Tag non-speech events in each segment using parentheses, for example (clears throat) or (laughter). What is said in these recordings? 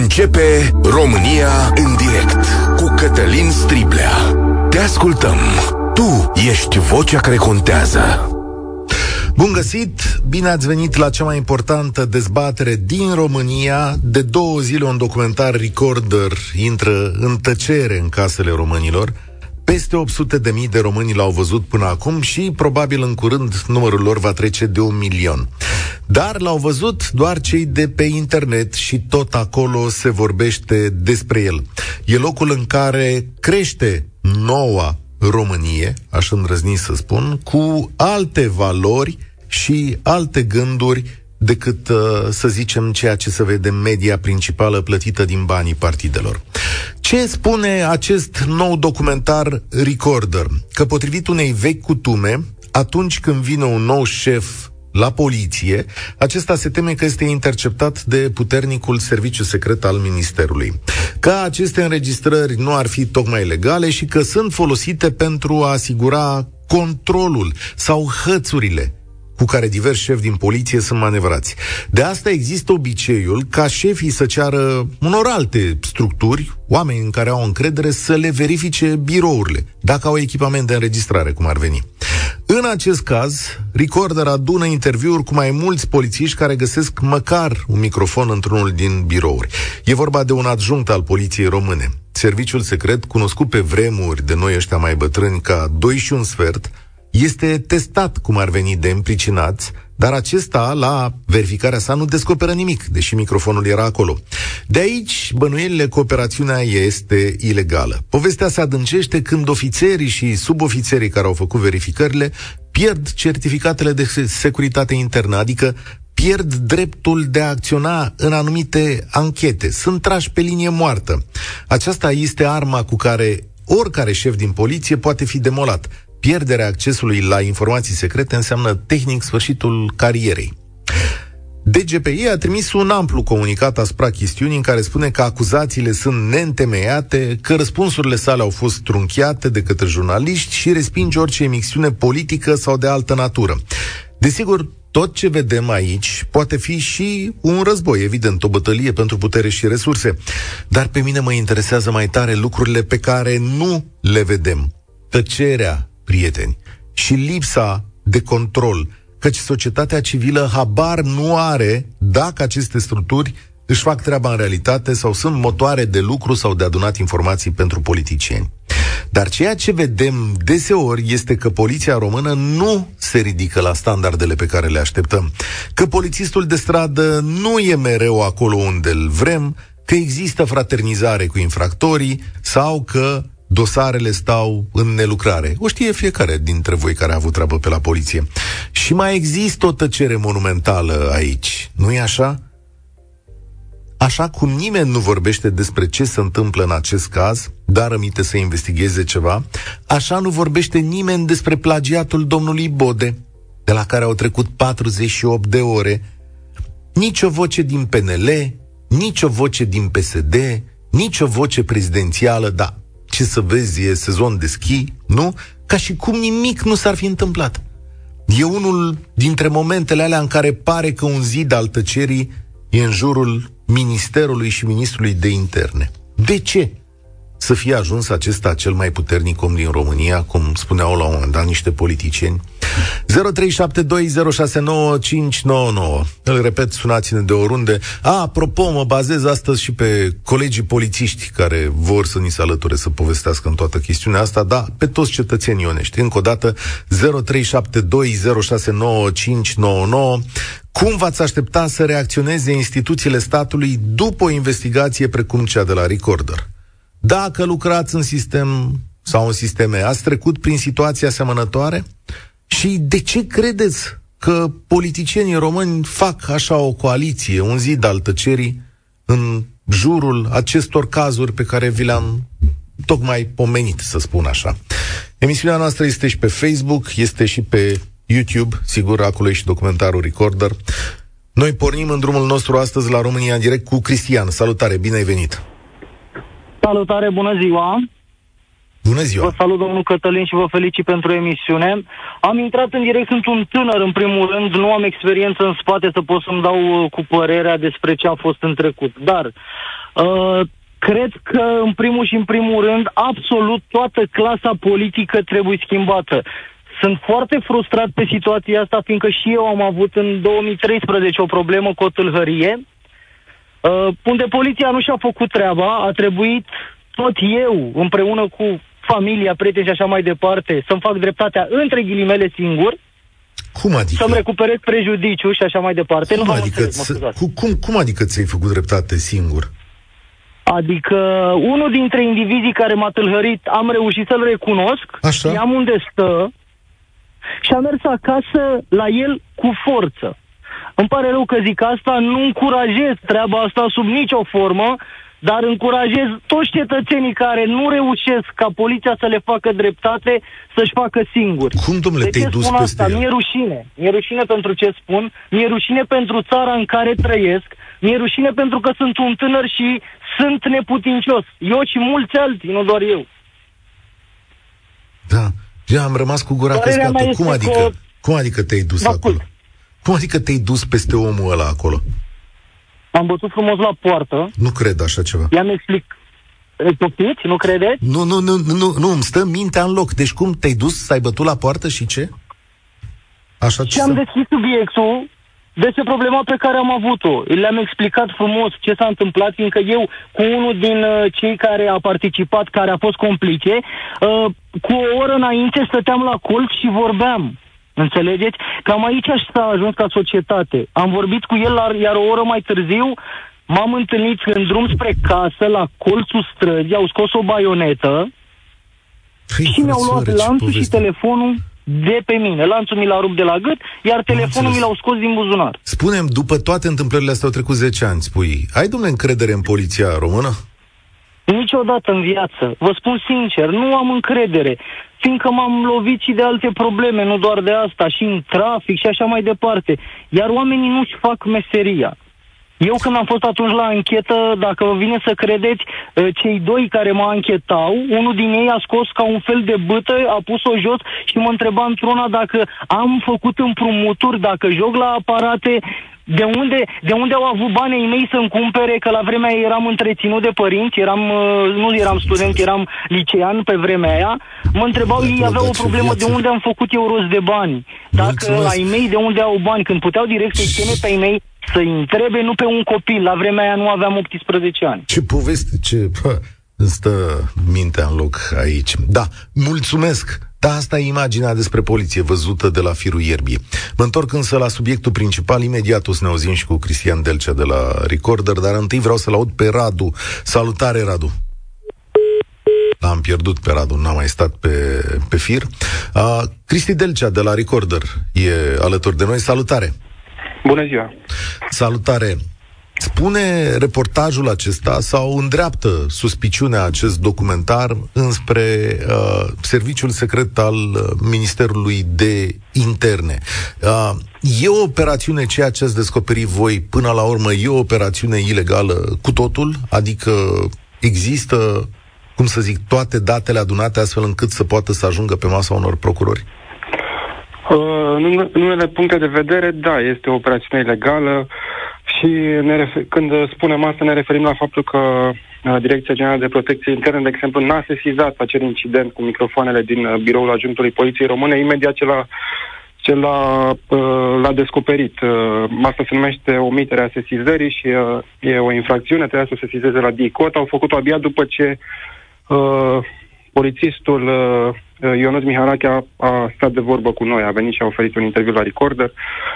Începe România în direct cu Cătălin Striblea. Te ascultăm. Tu ești vocea care contează. Bun găsit! Bine ați venit la cea mai importantă dezbatere din România. De două zile un documentar Recorder intră în tăcere în casele românilor. Peste 800 de mii de români l-au văzut până acum și probabil în curând numărul lor va trece de un milion. Dar l-au văzut doar cei de pe internet și tot acolo se vorbește despre el. E locul în care crește noua Românie, aș îndrăzni să spun, cu alte valori și alte gânduri decât, uh, să zicem, ceea ce se vede media principală plătită din banii partidelor. Ce spune acest nou documentar Recorder? Că potrivit unei vechi cutume, atunci când vine un nou șef la poliție, acesta se teme că este interceptat de puternicul serviciu secret al Ministerului. Că aceste înregistrări nu ar fi tocmai legale și că sunt folosite pentru a asigura controlul sau hățurile cu care diversi șefi din poliție sunt manevrați. De asta există obiceiul ca șefii să ceară unor alte structuri, oameni în care au încredere, să le verifice birourile, dacă au echipament de înregistrare, cum ar veni. În acest caz, Recorder adună interviuri cu mai mulți polițiști care găsesc măcar un microfon într-unul din birouri. E vorba de un adjunct al poliției române. Serviciul secret, cunoscut pe vremuri de noi ăștia mai bătrâni ca doi și un sfert, este testat cum ar veni de împricinați, dar acesta, la verificarea sa, nu descoperă nimic, deși microfonul era acolo. De aici, bănuielile că operațiunea este ilegală. Povestea se adâncește când ofițerii și subofițerii care au făcut verificările pierd certificatele de securitate internă, adică pierd dreptul de a acționa în anumite anchete. Sunt trași pe linie moartă. Aceasta este arma cu care oricare șef din poliție poate fi demolat pierderea accesului la informații secrete înseamnă tehnic sfârșitul carierei. DGPI a trimis un amplu comunicat asupra chestiunii în care spune că acuzațiile sunt neîntemeiate, că răspunsurile sale au fost trunchiate de către jurnaliști și respinge orice emisiune politică sau de altă natură. Desigur, tot ce vedem aici poate fi și un război, evident, o bătălie pentru putere și resurse. Dar pe mine mă interesează mai tare lucrurile pe care nu le vedem. Tăcerea prieteni, și lipsa de control, căci societatea civilă habar nu are dacă aceste structuri își fac treaba în realitate sau sunt motoare de lucru sau de adunat informații pentru politicieni. Dar ceea ce vedem deseori este că poliția română nu se ridică la standardele pe care le așteptăm, că polițistul de stradă nu e mereu acolo unde îl vrem, că există fraternizare cu infractorii sau că dosarele stau în nelucrare. O știe fiecare dintre voi care a avut treabă pe la poliție. Și mai există o tăcere monumentală aici, nu e așa? Așa cum nimeni nu vorbește despre ce se întâmplă în acest caz, dar rămite să investigheze ceva, așa nu vorbește nimeni despre plagiatul domnului Bode, de la care au trecut 48 de ore. Nici o voce din PNL, nici o voce din PSD, nici o voce prezidențială, dar ce să vezi, e sezon de schi, nu? Ca și cum nimic nu s-ar fi întâmplat. E unul dintre momentele alea în care pare că un zid al tăcerii e în jurul Ministerului și Ministrului de Interne. De ce? Să fie ajuns acesta cel mai puternic om din România, cum spuneau la un moment dat niște politicieni, 0372069599. Îl repet, sunați-ne de oriunde. A, apropo, mă bazez astăzi și pe colegii polițiști care vor să ni se alăture să povestească în toată chestiunea asta, da, pe toți cetățenii onești. Încă o dată, 0372069599. Cum v-ați aștepta să reacționeze instituțiile statului după o investigație precum cea de la Recorder? Dacă lucrați în sistem sau în sisteme, ați trecut prin situații asemănătoare? Și de ce credeți că politicienii români fac așa o coaliție, un zid al tăcerii, în jurul acestor cazuri pe care vi le-am tocmai pomenit, să spun așa. Emisiunea noastră este și pe Facebook, este și pe YouTube, sigur, acolo e și documentarul Recorder. Noi pornim în drumul nostru astăzi la România în direct cu Cristian. Salutare, bine ai venit! Salutare, bună ziua! Bună ziua! Vă salut, domnul Cătălin, și vă felicit pentru emisiune. Am intrat în direct, sunt un tânăr, în primul rând, nu am experiență în spate să pot să-mi dau uh, cu părerea despre ce a fost în trecut. Dar Uh, cred că, în primul și în primul rând, absolut toată clasa politică trebuie schimbată. Sunt foarte frustrat pe situația asta, fiindcă și eu am avut în 2013 o problemă cu o tâlhărie, uh, unde poliția nu și-a făcut treaba, a trebuit tot eu, împreună cu familia, prieteni și așa mai departe, să-mi fac dreptatea între ghilimele singur, cum adică? Să-mi recuperez prejudiciu și așa mai departe. Cum, nu adică, înțeleg, cu, cum, cum adică ți-ai făcut dreptate singur? Adică unul dintre indivizii care m-a tâlhărit am reușit să-l recunosc, Așa? știam unde stă și am mers acasă la el cu forță. Îmi pare rău că zic asta, nu încurajez treaba asta sub nicio formă, dar încurajez toți cetățenii care nu reușesc ca poliția să le facă dreptate să-și facă singuri. Cum, domnule, te-ai dus spun peste asta? Mi-e rușine. Mi-e rușine pentru ce spun, mi-e rușine pentru țara în care trăiesc, mi-e rușine pentru că sunt un tânăr și sunt neputincios. Eu și mulți alții, nu doar eu. Da. Eu am rămas cu gura căscată. Cum adică? Că... Cum adică te-ai dus acolo? Cum adică te-ai dus peste omul ăla acolo? Am bătut frumos la poartă. Nu cred așa ceva. I-am explic. Poftiți? Nu credeți? Nu, nu, nu, nu, nu, îmi stă mintea în loc. Deci cum te-ai dus să ai bătut la poartă și ce? Așa și am deschis subiectul despre problema pe care am avut-o. Le-am explicat frumos ce s-a întâmplat, fiindcă eu, cu unul din uh, cei care a participat, care a fost complice, uh, cu o oră înainte stăteam la colț și vorbeam. Înțelegeți? Cam aici s-a ajuns ca societate. Am vorbit cu el, iar o oră mai târziu m-am întâlnit în drum spre casă, la colțul străzii, au scos o baionetă păi, și mi-au luat lanțul și telefonul de pe mine. Lanțul mi l-a rupt de la gât, iar telefonul mi l-au scos din buzunar. Spunem, după toate întâmplările astea au trecut 10 ani, spui, ai, domnule, încredere în poliția română? Niciodată în viață. Vă spun sincer, nu am încredere. Fiindcă m-am lovit și de alte probleme, nu doar de asta, și în trafic și așa mai departe. Iar oamenii nu-și fac meseria. Eu când am fost atunci la anchetă, dacă vă vine să credeți, eh, cei doi care mă anchetau, unul din ei a scos ca un fel de bâtă, a pus-o jos și mă întreba într-una dacă am făcut împrumuturi, dacă joc la aparate, de unde, de unde au avut banii ei mei să-mi cumpere, că la vremea eram întreținut de părinți, eram, uh, nu eram student, eram licean pe vremea aia, mă întrebau, da, ei aveau o problemă, de unde am făcut eu rost de bani? Dacă Mulțumesc. ai mei de unde au bani, când puteau direct să-i cheme pe ai mei, să-i întrebe, nu pe un copil, la vremea aia nu aveam 18 ani. Ce poveste, ce... Pă, stă mintea în loc aici. Da, mulțumesc! Da, asta e imaginea despre poliție văzută de la firul ierbii. Mă întorc însă la subiectul principal, imediat o să ne auzim și cu Cristian Delcea de la Recorder, dar întâi vreau să-l aud pe Radu. Salutare, Radu! L-am pierdut pe Radu, n-a mai stat pe, pe fir. Uh, Cristi Delcea de la Recorder e alături de noi. Salutare! Bună ziua! Salutare! Spune reportajul acesta sau îndreaptă suspiciunea acest documentar înspre uh, serviciul secret al uh, Ministerului de Interne. Uh, e o operațiune ceea ce ați descoperit voi până la urmă, e o operațiune ilegală cu totul? Adică există, cum să zic, toate datele adunate astfel încât să poată să ajungă pe masa unor procurori? Uh, în unele puncte de vedere, da, este o operațiune ilegală. Și ne refer- când spunem asta, ne referim la faptul că uh, Direcția Generală de Protecție Internă, de exemplu, n-a sesizat acel incident cu microfoanele din uh, biroul adjuntului Poliției Române imediat ce l-a, ce l-a, uh, l-a descoperit. Uh, asta se numește omiterea sesizării și uh, e o infracțiune, trebuia să se sesizeze la DICOT. Au făcut-o abia după ce uh, polițistul uh, uh, Ionuț Mihalache a, a stat de vorbă cu noi, a venit și a oferit un interviu la Recorder.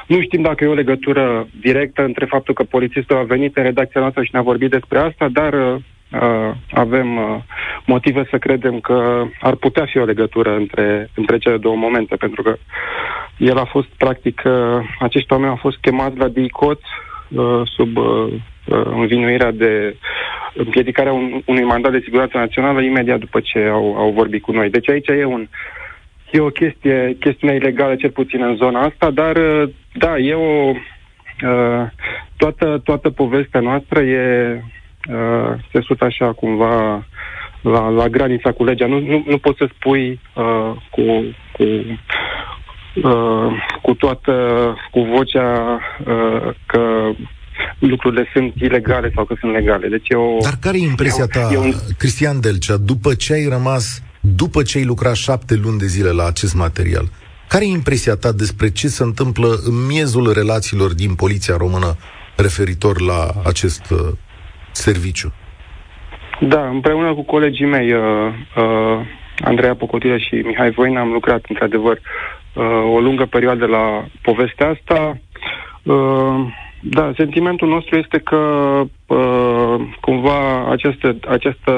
Nu știm dacă e o legătură directă între faptul că polițistul a venit în redacția noastră și ne-a vorbit despre asta, dar uh, uh, avem uh, motive să credem că ar putea fi o legătură între, între cele două momente, pentru că el a fost, practic, uh, acești oameni au fost chemați la DICOT uh, sub uh, uh, învinuirea de împiedicarea un, unui mandat de siguranță națională imediat după ce au, au vorbit cu noi. Deci aici e un e o chestie, chestiune ilegală, cel puțin în zona asta, dar uh, da, e o uh, toată, toată povestea noastră e uh, se sută așa cumva la, la granița cu legea. Nu, nu, nu poți să spui uh, cu, cu uh, cu toată, cu vocea uh, că lucrurile sunt ilegale sau că sunt legale. Deci e o, Dar care e impresia ta, e un... Cristian Delcea, după ce ai rămas, după ce ai lucrat șapte luni de zile la acest material? Care e impresia ta despre ce se întâmplă în miezul relațiilor din Poliția Română referitor la acest uh, serviciu? Da, împreună cu colegii mei, uh, uh, Andreea Pocotilă și Mihai Voina, am lucrat într-adevăr uh, o lungă perioadă la povestea asta. Uh, da, sentimentul nostru este că uh, cumva această, această,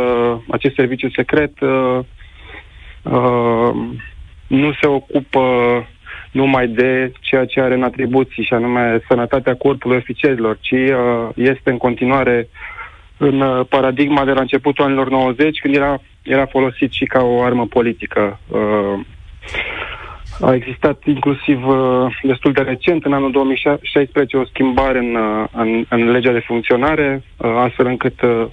acest serviciu secret uh, uh, nu se ocupă numai de ceea ce are în atribuții, și anume sănătatea corpului ofițerilor, ci uh, este în continuare în uh, paradigma de la începutul anilor 90, când era, era folosit și ca o armă politică. Uh, a existat inclusiv uh, destul de recent, în anul 2016, o schimbare în, uh, în, în legea de funcționare, uh, astfel încât uh,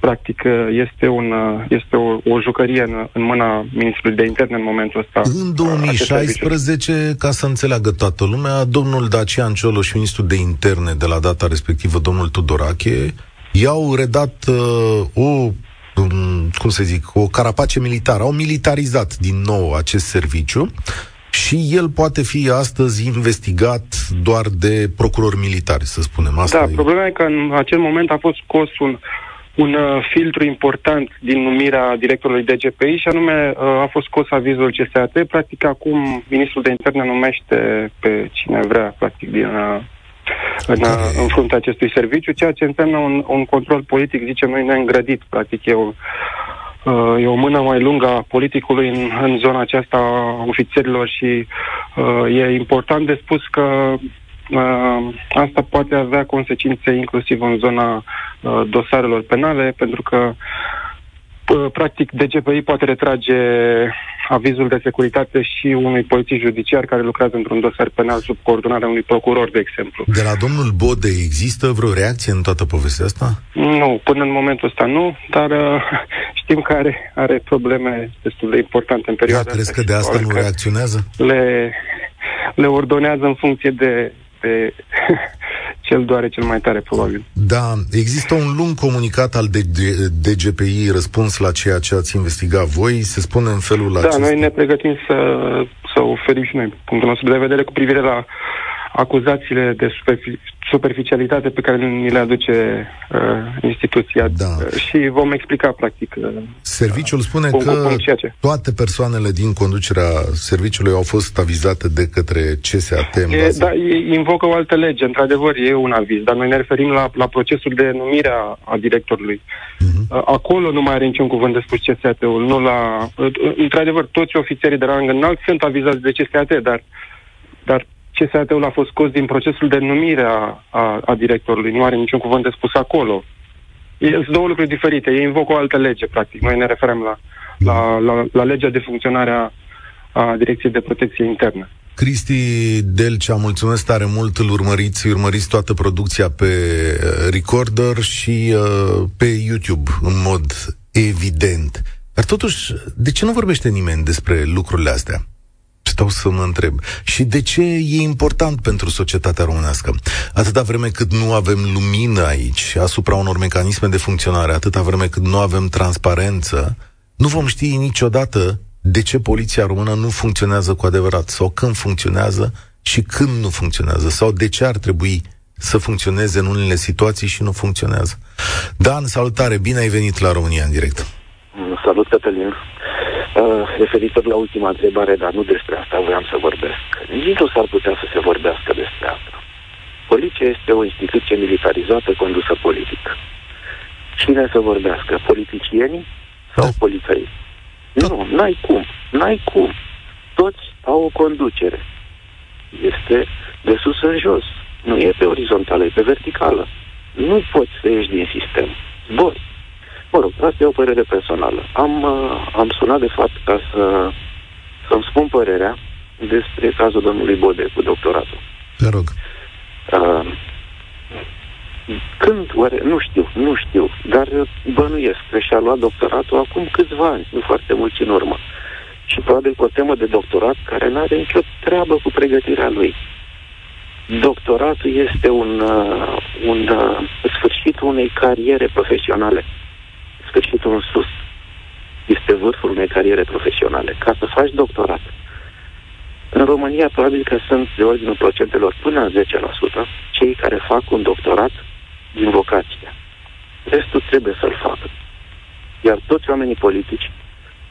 practic este, un, este o, o jucărie în, în mâna ministrului de interne în momentul ăsta. În 2016, ca să înțeleagă toată lumea, domnul Dacian Cioloș, ministrul de interne de la data respectivă, domnul Tudorache, i-au redat uh, o um, cum să zic, o carapace militară. Au militarizat din nou acest serviciu și el poate fi astăzi investigat doar de procurori militari, să spunem. Asta da, e... problema e că în acel moment a fost scos un, un uh, filtru important din numirea directorului DGPI și anume uh, a fost scos avizul CSAT. Practic acum ministrul de interne numește pe cine vrea, practic, din, uh, în, uh, în fruntea acestui serviciu, ceea ce înseamnă un, un control politic, zicem noi, neîngrădit. Practic e o, uh, e o mână mai lungă a politicului în, în zona aceasta a ofițerilor și uh, e important de spus că Uh, asta poate avea consecințe inclusiv în zona uh, dosarelor penale, pentru că uh, practic DGPI poate retrage avizul de securitate și unui polițist judiciar care lucrează într-un dosar penal sub coordonarea unui procuror, de exemplu. De la domnul Bode există vreo reacție în toată povestea asta? Nu, până în momentul ăsta nu, dar uh, știm că are, are probleme destul de importante în perioada da, crezi că de asta nu reacționează? Le, le ordonează în funcție de pe cel doare cel mai tare, probabil. Da, există un lung comunicat al DGPI răspuns la ceea ce ați investigat voi. Se spune în felul da, acesta. Da, noi ne pregătim să, să oferim și noi punctul nostru de vedere cu privire la acuzațiile de superficialitate pe care ni le aduce uh, instituția da. uh, și vom explica practic. Uh, Serviciul spune punct, că punct toate persoanele din conducerea serviciului au fost avizate de către CSAT. E, da, e, invocă o altă lege, într-adevăr, e un aviz, dar noi ne referim la, la procesul de numire a, a directorului. Uh-huh. Uh, acolo nu mai are niciun cuvânt de spus CSAT-ul, nu la... Uh, într-adevăr, toți ofițerii de rang înalt sunt avizați de CSAT, dar dar CSAT-ul a fost scos din procesul de numire a, a, a directorului, nu are niciun cuvânt de spus acolo. Sunt două lucruri diferite. Ei invocă o altă lege, practic. Noi ne referăm la, la, la, la legea de funcționare a, a Direcției de Protecție Internă. Cristi Delcea, mulțumesc tare mult, îl urmăriți, urmăriți toată producția pe uh, Recorder și uh, pe YouTube, în mod evident. Dar totuși, de ce nu vorbește nimeni despre lucrurile astea? Stau să mă întreb. Și de ce e important pentru societatea românească? Atâta vreme cât nu avem lumină aici asupra unor mecanisme de funcționare, atâta vreme cât nu avem transparență, nu vom ști niciodată de ce poliția română nu funcționează cu adevărat sau când funcționează și când nu funcționează sau de ce ar trebui să funcționeze în unele situații și nu funcționează. Dan, salutare, bine ai venit la România în direct. Salut, Cătălin. Uh, referitor la ultima întrebare, dar nu despre asta voiam să vorbesc. Nici nu s-ar putea să se vorbească despre asta. Poliția este o instituție militarizată condusă politic. Cine să vorbească? Politicienii sau da. polițai? Da. Nu, n-ai cum. N-ai cum. Toți au o conducere. Este de sus în jos. Nu e pe orizontală, e pe verticală. Nu poți să ieși din sistem. Zbori. Mă rog, asta e o părere personală. Am, uh, am sunat, de fapt, ca să, să-mi spun părerea despre cazul domnului Bode cu doctoratul. Te rog. Uh, când, oare, nu știu, nu știu, dar bănuiesc că și-a luat doctoratul acum câțiva ani, nu foarte mulți în urmă. Și probabil cu o temă de doctorat care nu are nicio treabă cu pregătirea lui. doctoratul este un, uh, un uh, sfârșitul unei cariere profesionale. Sfârșitul în sus. Este vârful unei cariere profesionale. Ca să faci doctorat. În România, probabil că sunt de ordinul procentelor până la 10% cei care fac un doctorat din vocație. Restul trebuie să-l facă. Iar toți oamenii politici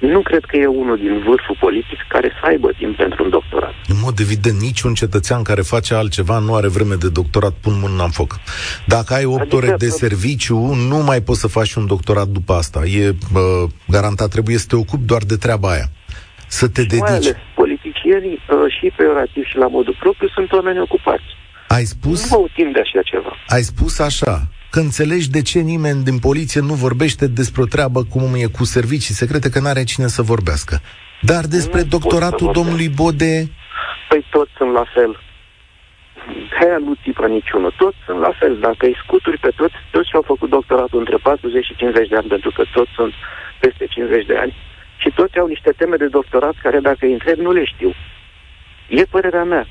nu cred că e unul din vârful politic care să aibă timp pentru un doctorat. În mod evident, niciun cetățean care face altceva nu are vreme de doctorat, pun mâna în foc. Dacă ai 8 adică, ore de serviciu, nu mai poți să faci un doctorat după asta. E bă, garantat, trebuie să te ocupi doar de treaba aia. Să te dedici. Mai ales politicienii uh, și peorativ și la modul propriu sunt oameni ocupați. Ai spus? Nu au timp de așa ceva. Ai spus așa că înțelegi de ce nimeni din poliție nu vorbește despre o treabă cum e cu servicii secrete, că n-are cine să vorbească. Dar despre nu doctoratul domnului Bode... Păi toți sunt la fel. Aia nu țipă niciunul. Toți sunt la fel. Dacă îi scuturi pe toți, toți și-au făcut doctoratul între 40 și 50 de ani, pentru că toți sunt peste 50 de ani, și toți au niște teme de doctorat care, dacă îi întreb, nu le știu. E părerea mea.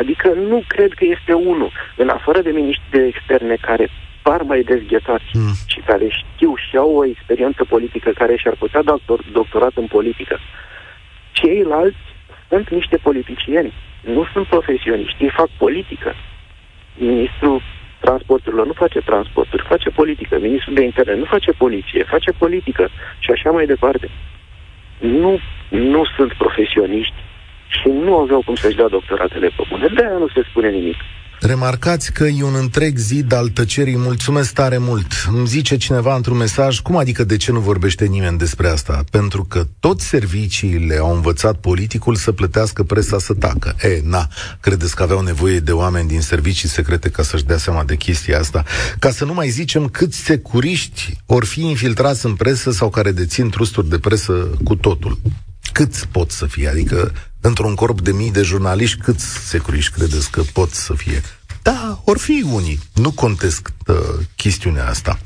Adică nu cred că este unul, în afară de miniștri de externe care par mai dezghetați mm. și care știu și au o experiență politică care și-ar putea da doctorat în politică. Ceilalți sunt niște politicieni, nu sunt profesioniști, ei fac politică. Ministrul transporturilor nu face transporturi, face politică. Ministrul de interne nu face poliție, face politică și așa mai departe. Nu, nu sunt profesioniști și nu aveau cum să-și dea doctoratele pe bune. De-aia nu se spune nimic. Remarcați că e un întreg zid al tăcerii. Mulțumesc tare mult. Îmi zice cineva într-un mesaj, cum adică de ce nu vorbește nimeni despre asta? Pentru că toți serviciile au învățat politicul să plătească presa să tacă. E, na, credeți că aveau nevoie de oameni din servicii secrete ca să-și dea seama de chestia asta? Ca să nu mai zicem câți securiști or fi infiltrați în presă sau care dețin trusturi de presă cu totul. Câți pot să fie? Adică într-un corp de mii de jurnaliști, câți securiști credeți că pot să fie? Da, or fi unii. Nu contest uh, chestiunea asta.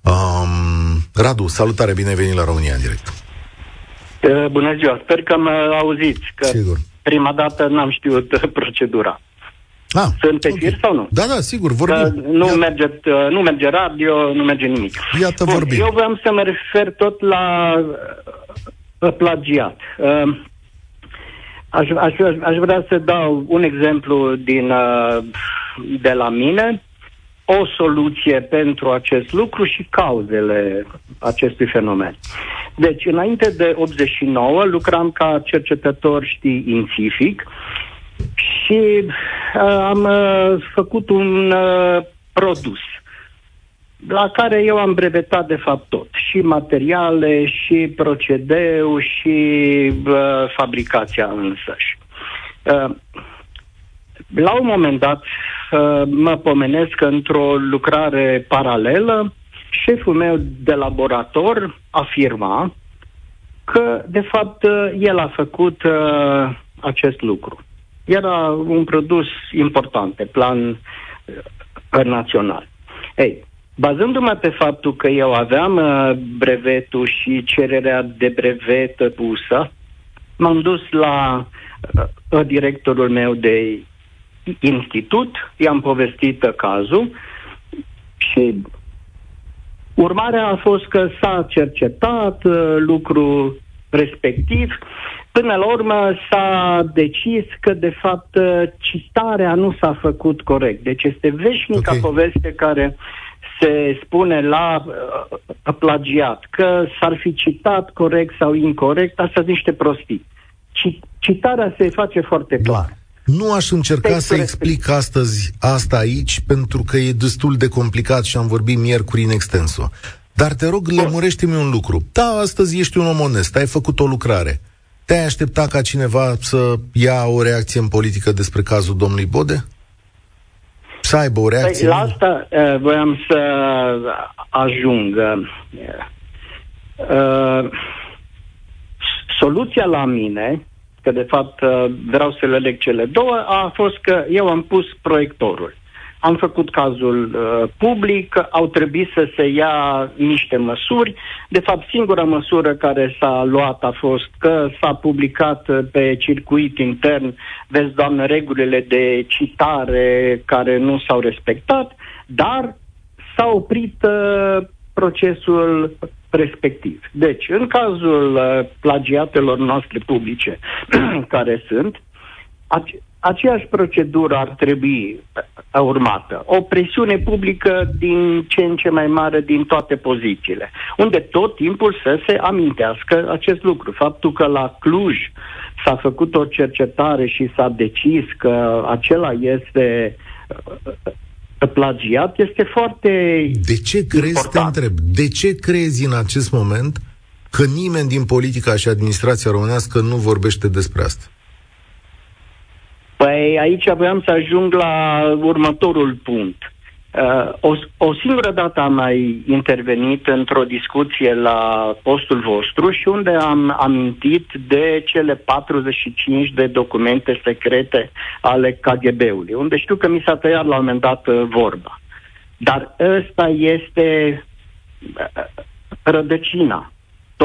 Um, Radu, salutare, bine venit la România în direct. Uh, bună ziua, sper că mă auziți, că sigur. prima dată n-am știut uh, procedura. Ah, Sunt pe okay. fir sau nu? Da, da, sigur, vorbim. Că nu, merge, uh, nu merge radio, nu merge nimic. Iată, Bun, vorbim. Eu vreau să mă refer tot la uh, plagiat. Uh, Aș, aș, aș vrea să dau un exemplu din, uh, de la mine, o soluție pentru acest lucru și cauzele acestui fenomen. Deci, înainte de 89, lucram ca cercetător științific și uh, am uh, făcut un uh, produs la care eu am brevetat de fapt tot. Și materiale, și procedeu, și uh, fabricația însăși. Uh, la un moment dat uh, mă pomenesc că într-o lucrare paralelă, șeful meu de laborator afirma că, de fapt, uh, el a făcut uh, acest lucru. Era un produs important pe plan uh, național. Ei, Bazându-mă pe faptul că eu aveam uh, brevetul și cererea de brevet pusă, m-am dus la uh, directorul meu de institut, i-am povestit cazul și urmarea a fost că s-a cercetat uh, lucru respectiv. Până la urmă s-a decis că, de fapt, uh, citarea nu s-a făcut corect. Deci este veșnica okay. poveste care uh, se spune la uh, plagiat, că s-ar fi citat corect sau incorrect, asta sunt niște prostii. Citarea se face foarte da. clar. Nu aș încerca Textul să explic astăzi asta aici, pentru că e destul de complicat și am vorbit miercuri în extenso. Dar te rog, lămurește-mi un lucru. Da, astăzi ești un om onest, ai făcut o lucrare. Te-ai aștepta ca cineva să ia o reacție în politică despre cazul domnului Bode? Să aibă o păi, reacție? Păi, la asta uh, voiam să ajung. Uh, soluția la mine, că de fapt uh, vreau să le leg cele două, a fost că eu am pus proiectorul. Am făcut cazul uh, public, au trebuit să se ia niște măsuri. De fapt, singura măsură care s-a luat a fost că s-a publicat pe circuit intern, vezi, doamnă, regulile de citare care nu s-au respectat, dar s-a oprit uh, procesul respectiv. Deci, în cazul uh, plagiatelor noastre publice (clears throat) care sunt, ace- aceeași procedură ar trebui uh, urmată. O presiune publică din ce în ce mai mare din toate pozițiile, unde tot timpul să se amintească acest lucru. Faptul că la Cluj s-a făcut o cercetare și s-a decis că acela este uh, plagiat este foarte De ce crezi, important. te întreb, de ce crezi în acest moment că nimeni din politica și administrația românească nu vorbește despre asta? Păi aici voiam să ajung la următorul punct. Uh, o, o singură dată am mai intervenit într-o discuție la postul vostru și unde am amintit de cele 45 de documente secrete ale KGB-ului, unde știu că mi s-a tăiat la un moment dat uh, vorba. Dar ăsta este uh, rădăcina.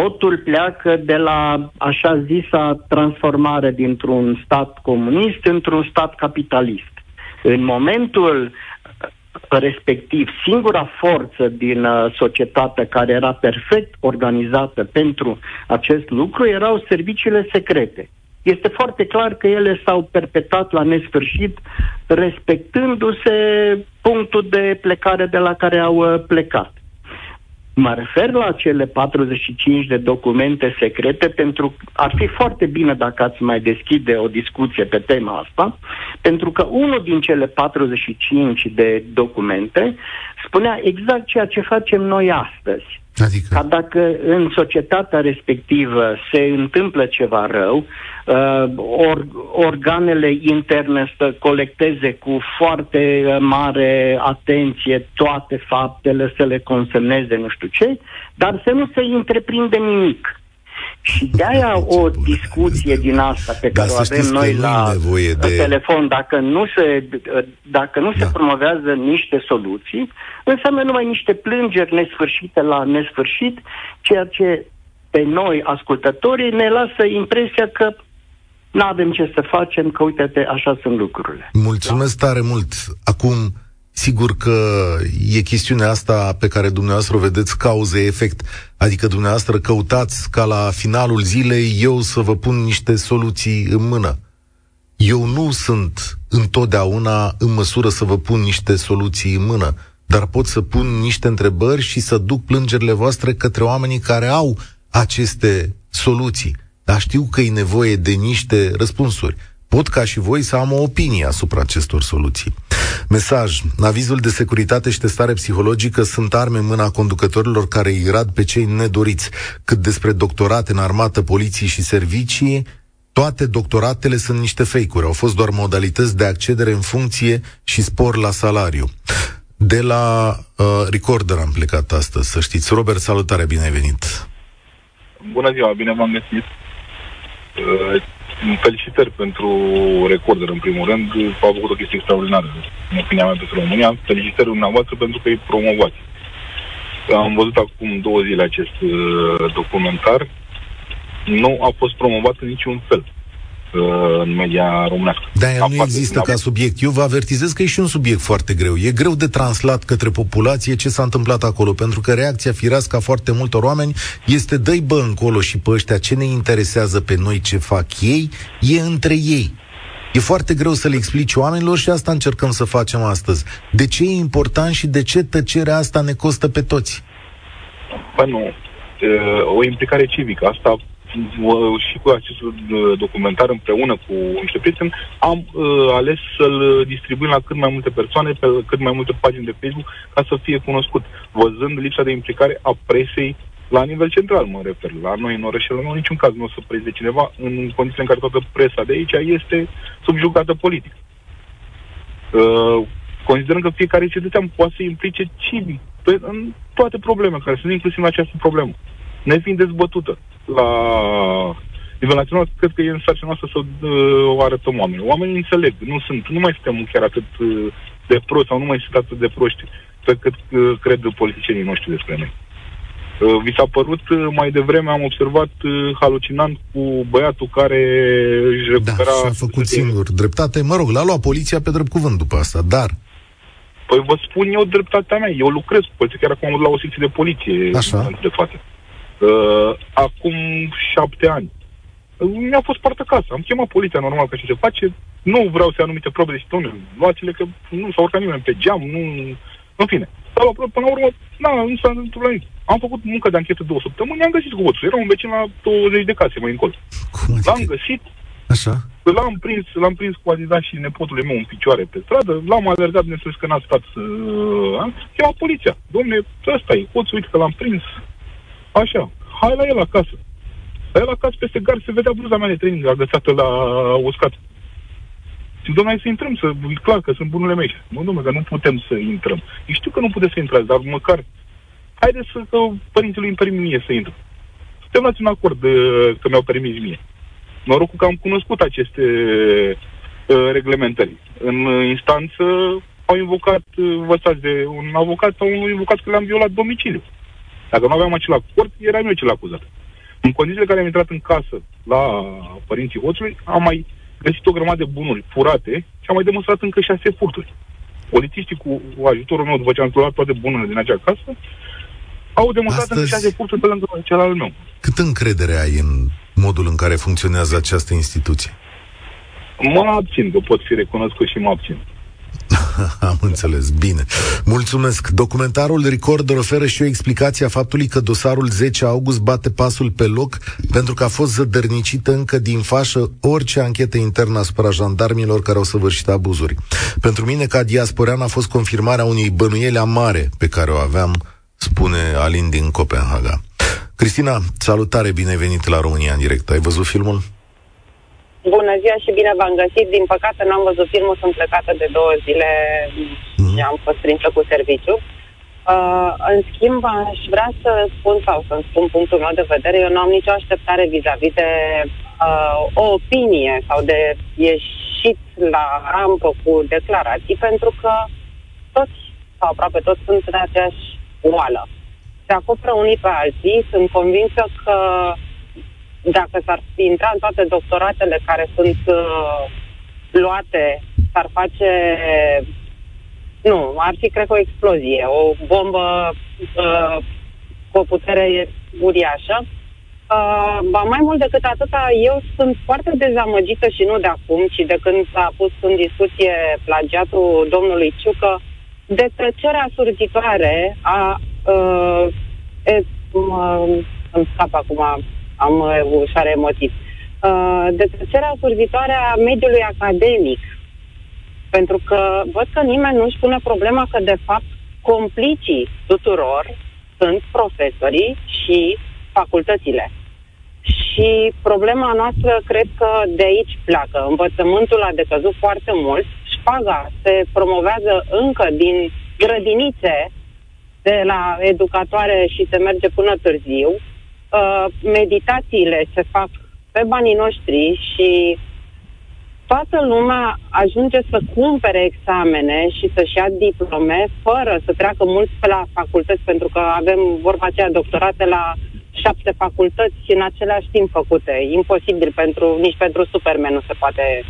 Totul pleacă de la așa zisa transformare dintr-un stat comunist într-un stat capitalist. În momentul respectiv singura forță din uh, societate care era perfect organizată pentru acest lucru erau serviciile secrete. Este foarte clar că ele s-au perpetat la nesfârșit, respectându-se punctul de plecare de la care au uh, plecat. Mă refer la cele 45 de documente secrete pentru că ar fi foarte bine dacă ați mai deschide o discuție pe tema asta, pentru că unul din cele 45 de documente spunea exact ceea ce facem noi astăzi. Adică? Ca dacă în societatea respectivă se întâmplă ceva rău, uh, or, organele interne să colecteze cu foarte uh, mare atenție toate faptele, să le consemneze nu știu ce, dar să nu se întreprinde nimic. Și de aia o discuție din asta pe care o avem noi la de... telefon, dacă nu se, dacă nu da. se promovează niște soluții, înseamnă numai niște plângeri nesfârșite la nesfârșit, ceea ce pe noi, ascultătorii, ne lasă impresia că nu avem ce să facem, că uite-te, așa sunt lucrurile. Mulțumesc da? tare mult. Acum, Sigur că e chestiunea asta pe care dumneavoastră o vedeți cauze-efect, adică dumneavoastră căutați ca la finalul zilei eu să vă pun niște soluții în mână. Eu nu sunt întotdeauna în măsură să vă pun niște soluții în mână, dar pot să pun niște întrebări și să duc plângerile voastre către oamenii care au aceste soluții. Dar știu că e nevoie de niște răspunsuri pot ca și voi să am o opinie asupra acestor soluții. Mesaj. Avizul de securitate și testare psihologică sunt arme în mâna conducătorilor care îi rad pe cei nedoriți. Cât despre doctorate în armată, poliție și servicii, toate doctoratele sunt niște fake-uri. Au fost doar modalități de accedere în funcție și spor la salariu. De la uh, Recorder am plecat astăzi, să știți. Robert, salutare, bine ai venit! Bună ziua, bine v-am găsit! Uh, felicitări pentru recorder, în primul rând. Au făcut o chestie extraordinară, în opinia mea, pentru România. Felicitări dumneavoastră pentru că îi promovați. Am văzut acum două zile acest uh, documentar. Nu a fost promovat în niciun fel. Uh, în media românească. Da, nu există ca subiect. Eu vă avertizez că e și un subiect foarte greu. E greu de translat către populație ce s-a întâmplat acolo, pentru că reacția firească a foarte multor oameni este dă bă încolo și pe ăștia ce ne interesează pe noi ce fac ei, e între ei. E foarte greu să le explici oamenilor și asta încercăm să facem astăzi. De ce e important și de ce tăcerea asta ne costă pe toți? Păi nu, o implicare civică. Asta și cu acest uh, documentar împreună cu niște prieteni, am uh, ales să-l distribuim la cât mai multe persoane, pe cât mai multe pagini de Facebook, ca să fie cunoscut, văzând lipsa de implicare a presei la nivel central, mă refer. La noi, în orășele, nu în niciun caz nu o să prezi de cineva în condițiile în care toată presa de aici este subjugată politic. Uh, considerăm că fiecare cetățean poate să implice civic pe, în toate problemele care sunt, inclusiv în această problemă nefiind dezbătută la nivel național, cred că e în sarcina noastră să uh, o arătăm oamenilor. Oamenii înțeleg, nu sunt, nu mai suntem chiar atât uh, de prost sau nu mai sunt atât de proști pe cât uh, cred politicienii noștri despre noi. Uh, vi s-a părut uh, mai devreme, am observat uh, halucinant cu băiatul care își recupera... Da, și-a făcut singur dreptate. Mă rog, l-a luat poliția pe drept cuvânt după asta, dar... Păi vă spun eu dreptatea mea. Eu lucrez cu poliție, chiar acum am la o secție de poliție Așa. de față. Uh, acum șapte ani. Uh, mi-a fost partă casă. Am chemat poliția normal ca și se face. Nu vreau să anumite probe de și luați-le că nu s-a urcat nimeni pe geam, nu... În fine. Dar până la urmă, na, nu s-a întâmplat nimic. Am făcut muncă de anchetă două săptămâni, am găsit hoțul. Era un vecin la 20 de case mai încolo. Cum adică? L-am găsit, Așa? L-am prins, l-am prins cu Adidas și nepotului meu în picioare pe stradă, l-am alergat, ne că n-a stat să... Uh, chema poliția. Domne, ăsta e, poți uite că l-am prins. Așa, hai la el acasă. La el acasă peste gar se vedea bluza mea de training agățată la uscat. Și domnule, hai să intrăm, să, e clar că sunt bunurile mele. Nu, domnule, că nu putem să intrăm. Eu știu că nu puteți să intrați, dar măcar haideți să, că părintele îmi permit mie să intru. Suntem la un acord de, că mi-au permis mie. Norocul că am cunoscut aceste uh, reglementări. În instanță au invocat, uh, vă stați de un avocat sau un invocat că le-am violat domiciliu. Dacă nu aveam acel acord, era eu cel acuzat. În condițiile care am intrat în casă la părinții hoțului, am mai găsit o grămadă de bunuri furate și am mai demonstrat încă șase furturi. Polițiștii cu ajutorul meu, după ce am luat toate bunurile din acea casă, au demonstrat Astăzi... încă șase furturi pe lângă celălalt meu. Cât încredere ai în modul în care funcționează această instituție? Mă abțin, că pot fi recunoscut și mă abțin. (laughs) Am înțeles, bine. Mulțumesc. Documentarul Recorder oferă și o explicație a faptului că dosarul 10 august bate pasul pe loc pentru că a fost zădărnicită încă din fașă orice anchetă internă asupra jandarmilor care au săvârșit abuzuri. Pentru mine, ca diasporean, a fost confirmarea unei bănuieli amare pe care o aveam, spune Alin din Copenhaga. Cristina, salutare, bine venit la România în direct. Ai văzut filmul? Bună ziua și bine v-am găsit. Din păcate n-am văzut filmul, sunt plecată de două zile mm-hmm. și am fost prinsă cu serviciu. Uh, în schimb, aș vrea să spun sau să spun punctul meu de vedere. Eu nu am nicio așteptare vis-a-vis de uh, o opinie sau de ieșit la rampă cu declarații, pentru că toți, sau aproape toți, sunt în aceeași oală. Se acoperă unii pe alții. Sunt convinsă că dacă s-ar intra în toate doctoratele care sunt uh, luate, s-ar face... Nu, ar fi, cred că, o explozie, o bombă uh, cu o putere uriașă. Uh, ba mai mult decât atâta, eu sunt foarte dezamăgită și nu de acum, ci de când s-a pus în discuție plagiatul domnului Ciucă, de tăcerea surgitoare a uh, e, uh, îmi scap acum am uh, ușoare emotiv. Uh, de trecerea survitoare a mediului academic. Pentru că văd că nimeni nu își pune problema că, de fapt, complicii tuturor sunt profesorii și facultățile. Și problema noastră cred că de aici pleacă. Învățământul a decăzut foarte mult, șpaga se promovează încă din grădinițe de la educatoare și se merge până târziu uh, meditațiile se fac pe banii noștri și toată lumea ajunge să cumpere examene și să-și ia diplome fără să treacă mulți pe la facultăți, pentru că avem vorba aceea doctorate la șapte facultăți în același timp făcute. Imposibil pentru, nici pentru Superman nu se poate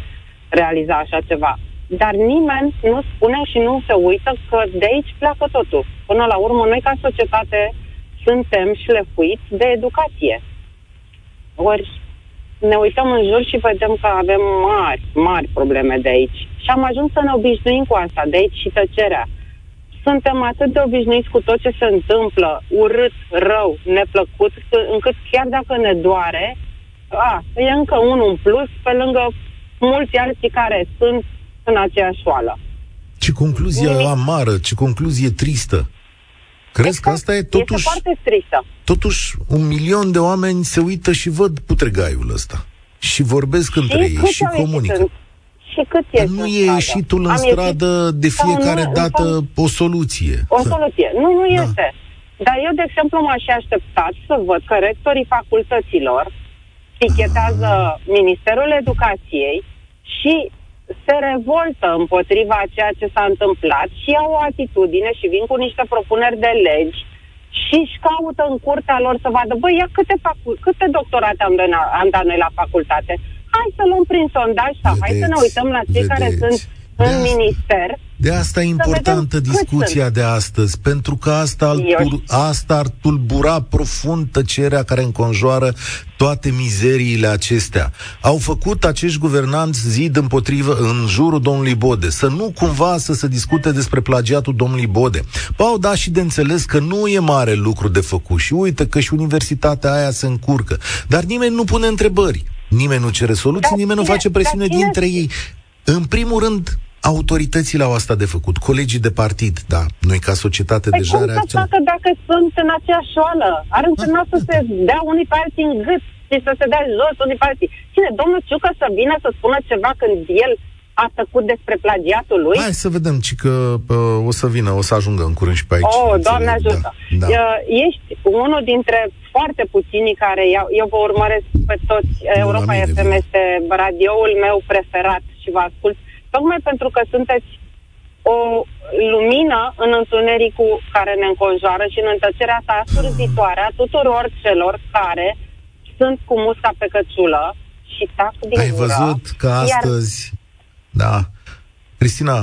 realiza așa ceva. Dar nimeni nu spune și nu se uită că de aici pleacă totul. Până la urmă, noi ca societate suntem șlefuiți de educație. Ori ne uităm în jur și vedem că avem mari, mari probleme de aici. Și am ajuns să ne obișnuim cu asta, de aici și tăcerea. Suntem atât de obișnuiți cu tot ce se întâmplă, urât, rău, neplăcut, încât chiar dacă ne doare, a, e încă unul în plus pe lângă mulți alții care sunt în aceeași oală. Ce concluzie Nimic. amară, ce concluzie tristă. Crezi că asta e totuși... Este foarte tristă. Totuși, un milion de oameni se uită și văd putregaiul ăsta. Și vorbesc și între ei și comunică. În... Și cât este Nu e ieșitul în Am stradă ieșit... de fiecare nu, dată sau... o soluție. O soluție. Nu, nu da. este. Dar eu, de exemplu, m-aș așteptat să văd că rectorii facultăților tichetează ah. Ministerul Educației și se revoltă împotriva ceea ce s-a întâmplat și au o atitudine și vin cu niște propuneri de legi și își caută în curtea lor să vadă, băi, ia câte, facu- câte doctorate am, dat, am dat noi la facultate. Hai să luăm prin sondaj sau vedeți, hai să ne uităm la cei vedeți. care sunt în de minister. De asta e importantă discuția de astăzi, pentru că asta, tur, asta ar tulbura profund tăcerea care înconjoară toate mizeriile acestea. Au făcut acești guvernanți zid împotrivă în jurul domnului Bode, să nu cumva să se discute despre plagiatul domnului Bode. Au dat și de înțeles că nu e mare lucru de făcut și uite că și universitatea aia se încurcă. Dar nimeni nu pune întrebări. Nimeni nu cere soluții, dar nimeni cine, nu face presiune dintre ei. În primul rând, autoritățile au asta de făcut, colegii de partid, da, noi ca societate păi deja cum reacționăm. să facă dacă sunt în aceeași oală? Ar însemna să se dea unii pe alții în gât și să se dea jos unii pe alții. Cine, domnul Ciucă să vină să spună ceva când el a tăcut despre plagiatul lui? Hai să vedem, ci că uh, o să vină, o să ajungă în curând și pe aici. Oh, Doamne ajută! Da, da. Ești unul dintre foarte puținii care eu, eu vă urmăresc pe toți. Europa FM este radioul meu preferat și vă ascult tocmai pentru că sunteți o lumină în întunericul care ne înconjoară și în întăcerea asta asurzitoare a tuturor celor care sunt cu musca pe căciulă și tac din Ai gură, văzut că astăzi... Iar... Da. Cristina,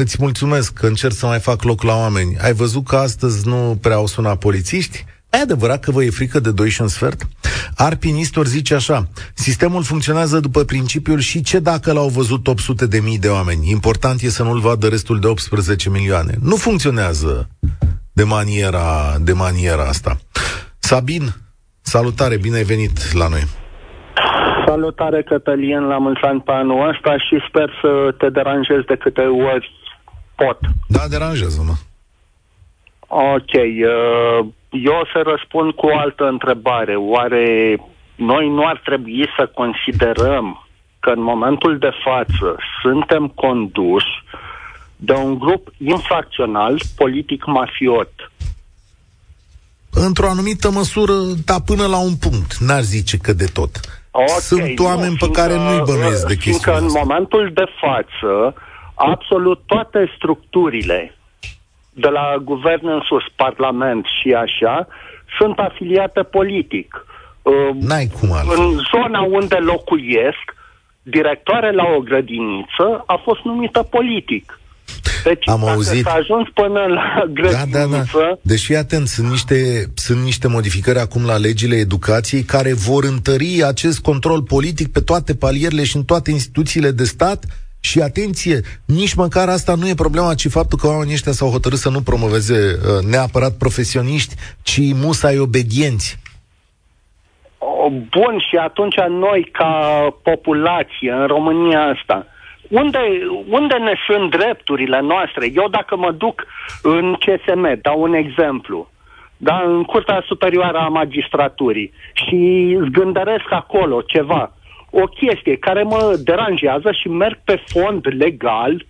îți mulțumesc că încerc să mai fac loc la oameni. Ai văzut că astăzi nu prea au sunat polițiști? E adevărat că vă e frică de doi și un sfert? Arpinistor zice așa, sistemul funcționează după principiul și ce dacă l-au văzut 800 de mii de oameni? Important e să nu-l vadă restul de 18 milioane. Nu funcționează de maniera, de maniera asta. Sabin, salutare, bine ai venit la noi. Salutare, Cătălin, la mulți ani pe anul ăsta și sper să te deranjez de câte ori pot. Da, deranjează-mă. Ok. Uh, eu o să răspund cu o altă întrebare. Oare noi nu ar trebui să considerăm că în momentul de față suntem conduși de un grup infracțional politic-mafiot? Într-o anumită măsură, dar până la un punct. N-ar zice că de tot. Okay, Sunt oameni nu, pe care nu-i bănuiesc de chestia asta. în momentul de față, absolut toate structurile de la guvern în sus, parlament și așa, sunt afiliate politic. Uh, N-ai cum altfel. În zona unde locuiesc, directoare la o grădiniță a fost numită politic. Deci, Am auzit. s-a ajuns până la grădiniță... Da, da, da. Deci, fii atent, sunt niște, sunt niște modificări acum la legile educației care vor întări acest control politic pe toate palierele și în toate instituțiile de stat și atenție, nici măcar asta nu e problema, ci faptul că oamenii ăștia s-au hotărât să nu promoveze uh, neapărat profesioniști, ci musai obedienți. Bun, și atunci noi, ca populație, în România asta, unde, unde ne sunt drepturile noastre? Eu dacă mă duc în CSM, dau un exemplu, da, în Curtea Superioară a Magistraturii și zgândăresc acolo ceva, o chestie care mă deranjează și merg pe fond legal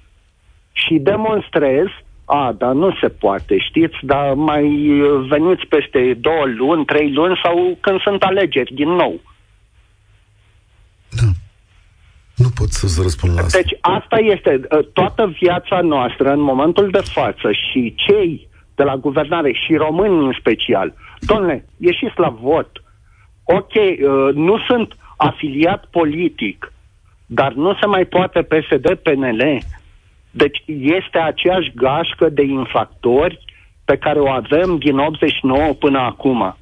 și demonstrez a, dar nu se poate, știți, dar mai veniți peste două luni, trei luni sau când sunt alegeri din nou. Da. Nu pot să-ți răspund la asta. Deci asta este ă, toată viața noastră în momentul de față și cei de la guvernare și românii în special. Domnule, ieșiți la vot. Ok, ă, nu sunt afiliat politic, dar nu se mai poate PSD-PNL. Deci este aceeași gașcă de infractori pe care o avem din 89 până acum.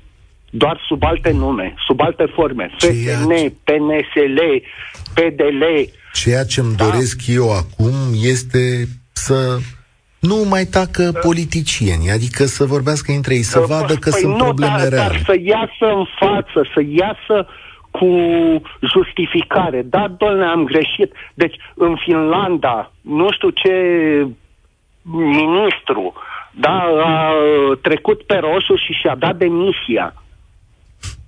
Doar sub alte nume, sub alte forme. FSN, PNSL, PDL. Ceea ce îmi da. doresc eu acum este să nu mai tacă politicieni, adică să vorbească între ei, să păi, vadă că păi sunt nu, probleme dar, reale. Dar să iasă în față, să iasă cu justificare. Da, doamne, am greșit. Deci, în Finlanda, nu știu ce ministru, da, a trecut pe roșu și și-a dat demisia.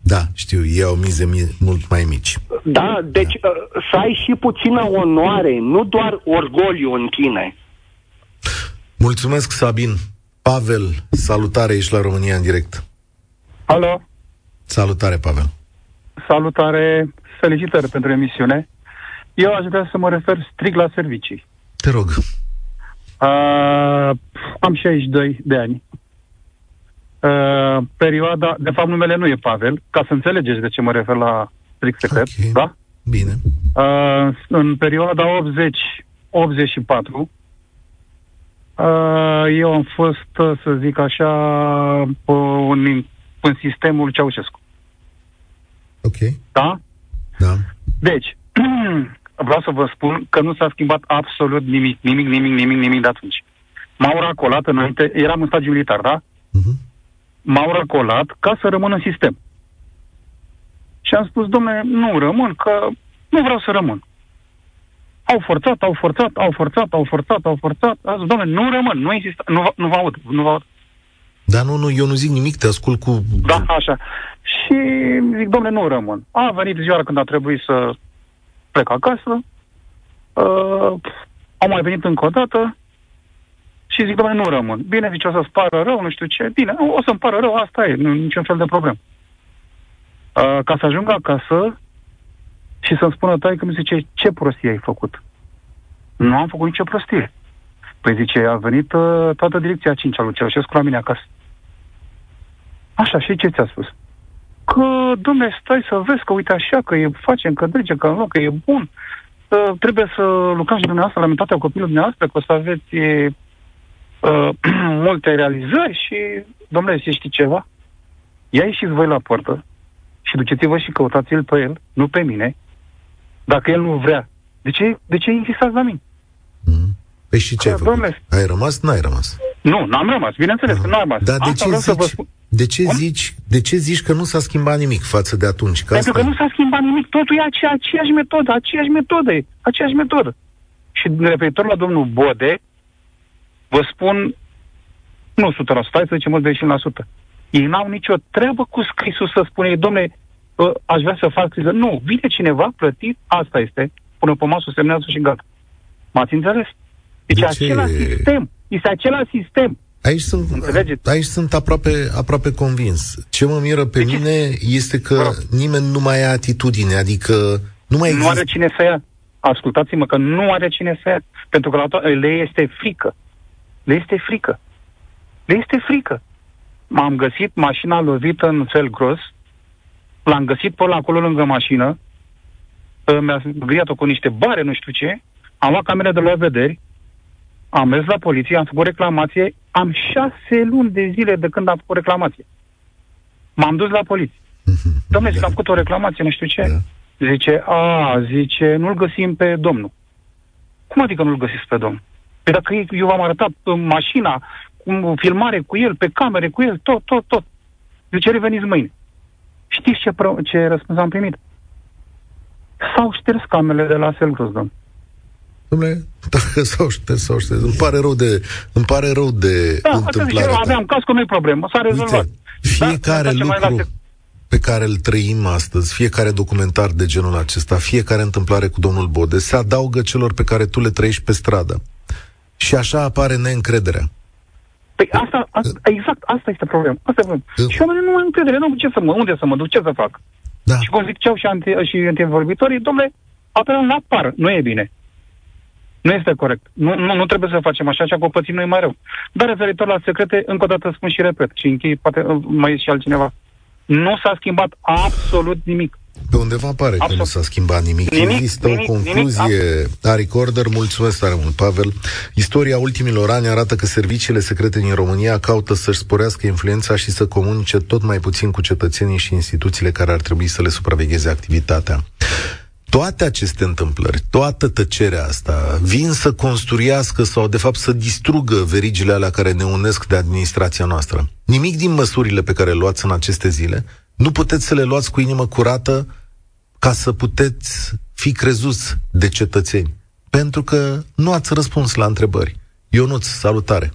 Da, știu, ei au mize mi- mult mai mici. Da, deci da. să ai și puțină onoare, nu doar orgoliu în tine. Mulțumesc, Sabin. Pavel, salutare, ești la România în direct. Alo. Salutare, Pavel. Salutare, felicitări pentru emisiune. Eu aș vrea să mă refer strict la servicii. Te rog. Uh, am 62 de ani. Uh, perioada, de fapt numele nu e Pavel, ca să înțelegeți de ce mă refer la strict secret, Ok. da? Bine. Uh, în perioada 80-84, uh, eu am fost, uh, să zic așa, uh, în, în sistemul Ceaușescu. Ok. Da? Da. Deci, (clears throat) vreau să vă spun că nu s-a schimbat absolut nimic, nimic, nimic, nimic, nimic de atunci. M-au racolat înainte, eram în stagiu militar, da? Mhm. M-au racolat ca să rămân în sistem. Și am spus, domnule, nu rămân, că nu vreau să rămân. Au forțat, au forțat, au forțat, au forțat, au forțat. Am zis, domnule, nu rămân, nu insist, nu, vă- nu vă aud, nu vă aud. Da, nu, nu, eu nu zic nimic, te ascult cu... Da, așa. Și zic, domnule, nu rămân. A venit ziua când a trebuit să plec acasă. Uh, am mai venit încă o dată și zic, domnule, nu rămân. Bine, zice, o să-ți pară rău, nu știu ce. Bine, o să-mi pară rău, asta e, nu niciun fel de problemă. Uh, ca să ajung acasă și să-mi spună tai că mi zice, ce prostie ai făcut? Nu am făcut nicio prostie. Păi zice, a venit uh, toată direcția 5 a lui Ceaușescu la mine acasă. Așa, și ce ți-a spus? Că, domne, stai să vezi că uite așa, că e face încădrege, că în loc, că e bun. Uh, trebuie să lucrați și dumneavoastră la mentalitatea copilului dumneavoastră, că o să aveți e, uh, (clears throat) multe realizări și, domnule, să știi ceva? Ia ieșiți voi la poartă și duceți-vă și căutați-l pe el, nu pe mine. Dacă el nu vrea, de ce, de ce insistați la mine? Mhm. Păi și ce ai Că, făcut? domnule- Ai rămas? N-ai rămas. Nu, n-am rămas, bineînțeles că n-am rămas. Dar de Asta ce vreau să vă zici, spun. de ce Cum? zici, de ce zici că nu s-a schimbat nimic față de atunci? Că Pentru asta că nu s-a schimbat nimic, totul e acea, aceeași metodă, aceeași metodă, e, aceeași metodă. Și referitor la domnul Bode, vă spun, nu 100%, hai să zicem mult de 50%. Ei n-au nicio treabă cu scrisul să spune, domne, ă, aș vrea să fac scrisă. Nu, vine cineva plătit, asta este, pune pe masă, semnează și gata. M-ați înțeles? Deci De de ce? același sistem. Este același sistem. Aici sunt, Înțelegeți? aici sunt aproape, aproape convins. Ce mă miră pe De ce? mine este Vă că rog. nimeni nu mai ia atitudine, adică nu mai Nu există... are cine să ia. Ascultați-mă că nu are cine să ia. Pentru că la to- le este frică. Le este frică. Le este frică. M-am găsit mașina lovită în fel gros, l-am găsit pe ăla acolo lângă mașină, uh, mi-a griat-o cu niște bare, nu știu ce, am luat camere de la vederi, am mers la poliție, am făcut reclamație, am șase luni de zile de când am făcut reclamație. M-am dus la poliție. (laughs) Domnule, zic, am făcut o reclamație, nu știu ce. Da. Zice, a, zice, nu-l găsim pe domnul. Cum adică nu-l găsiți pe domnul? Păi dacă ei- eu v-am arătat în mașina, cu filmare cu el, pe camere cu el, tot, tot, tot. Zice, reveniți mâine. Știți ce, pro- ce răspuns am primit? S-au șters camerele de la Selgros, domn. Dom'le, (laughs) dacă s-au șters, s-au șters. Îmi pare rău de, îmi pare rău de Da, atât zice, întâmplarea eu ta. aveam cască, nu-i problemă, s-a rezolvat. Uite, fiecare Da, facem mai lucru la- pe care îl trăim astăzi, fiecare documentar de genul acesta, fiecare întâmplare cu domnul Bode, se adaugă celor pe care tu le trăiești pe stradă. Și așa apare neîncrederea. Păi asta, asta, exact, asta este problema. Asta e problema. Uh. Și oamenii nu au încredere, nu ce să mă, unde să mă duc, ce să fac? Da. Și cum ziceau și, ante, și antevorbitorii, domnule, apelăm la par, nu e bine. Nu este corect. Nu, nu, nu trebuie să facem așa, așa că o pățim noi mai rău. Dar referitor la secrete, încă o dată spun și repet, și închei, poate uh, mai e și altcineva. Nu s-a schimbat absolut nimic. Pe undeva pare că Absolut. nu s-a schimbat nimic. Nimic, Există nimic, o concluzie nimic, a Recorder. Mulțumesc tare mult, Pavel. Istoria ultimilor ani arată că serviciile secrete din România caută să-și sporească influența și să comunice tot mai puțin cu cetățenii și instituțiile care ar trebui să le supravegheze activitatea. Toate aceste întâmplări, toată tăcerea asta, vin să construiască sau, de fapt, să distrugă verigile alea care ne unesc de administrația noastră. Nimic din măsurile pe care le luați în aceste zile nu puteți să le luați cu inimă curată ca să puteți fi crezuți de cetățeni. Pentru că nu ați răspuns la întrebări. Ionuț, salutare!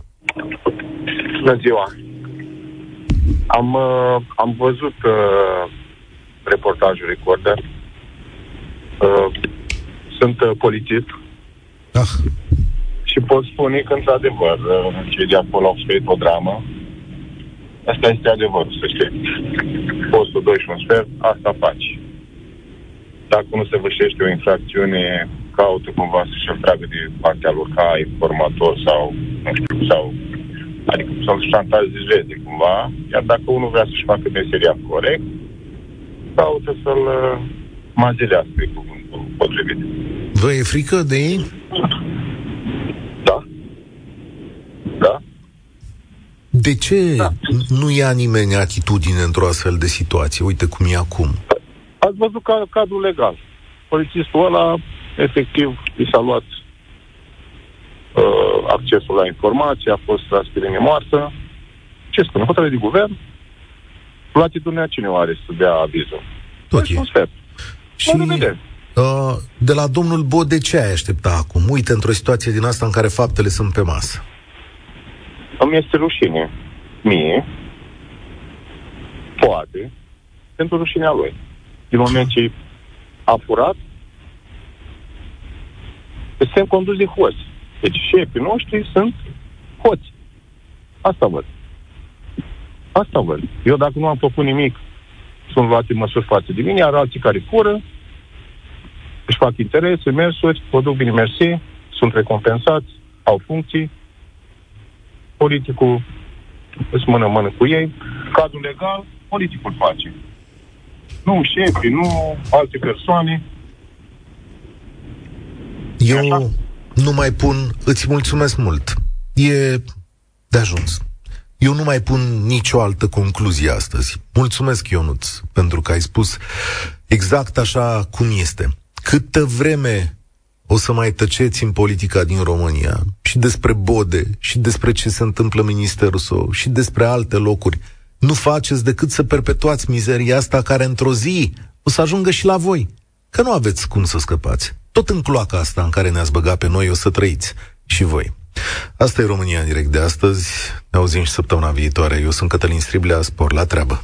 Bună ziua! Am, uh, am văzut uh, reportajul Recorder. Uh, sunt uh, polițist Ah, și pot spune că, într-adevăr, uh, cei de acolo au scris o dramă. Asta este adevărul, să știi. Postul 2 și un sfert, asta faci. dacă nu se vârșește o infracțiune, caută cumva să-și tragă de partea lor ca informator sau, nu știu, sau adică să-l șantajeze cumva, iar dacă unul vrea să-și facă meseria corect, caută să-l uh, mazilească, cuvântul potrivit. Vă e frică de ei? Da. Da. De ce da. nu ia nimeni atitudine într-o astfel de situație? Uite cum e acum. Ați văzut ca, cadrul legal. Polițistul ăla, efectiv, i s-a luat uh, accesul la informație, a fost la spirine moartă. Ce spune? Hotărâre de guvern? Latitudinea cine o are să dea avizul? Tot e. Și uh, de la domnul Bod, de ce ai aștepta acum? Uite, într-o situație din asta în care faptele sunt pe masă. Îmi este rușine. Mie. Poate. Pentru rușinea lui. Din moment ce a furat, suntem condus de hoți. Deci șefii noștri sunt hoți. Asta văd. Asta văd. Eu dacă nu am făcut nimic, sunt luate măsuri față de mine, iar alții care fură, își fac interese, mersuri, o duc bine mersi, sunt recompensați, au funcții, politicul îți mână-mână cu ei, cadrul legal, politicul face. Nu șefii, nu alte persoane. Eu nu mai pun, îți mulțumesc mult. E de ajuns. Eu nu mai pun nicio altă concluzie astăzi. Mulțumesc, Ionuț, pentru că ai spus exact așa cum este. Câtă vreme o să mai tăceți în politica din România și despre Bode și despre ce se întâmplă în Ministerul Său și despre alte locuri, nu faceți decât să perpetuați mizeria asta care într-o zi o să ajungă și la voi. Că nu aveți cum să scăpați. Tot în cloaca asta în care ne-ați băgat pe noi o să trăiți și voi. Asta e România în direct de astăzi. Ne auzim și săptămâna viitoare. Eu sunt Cătălin Striblea, spor la treabă.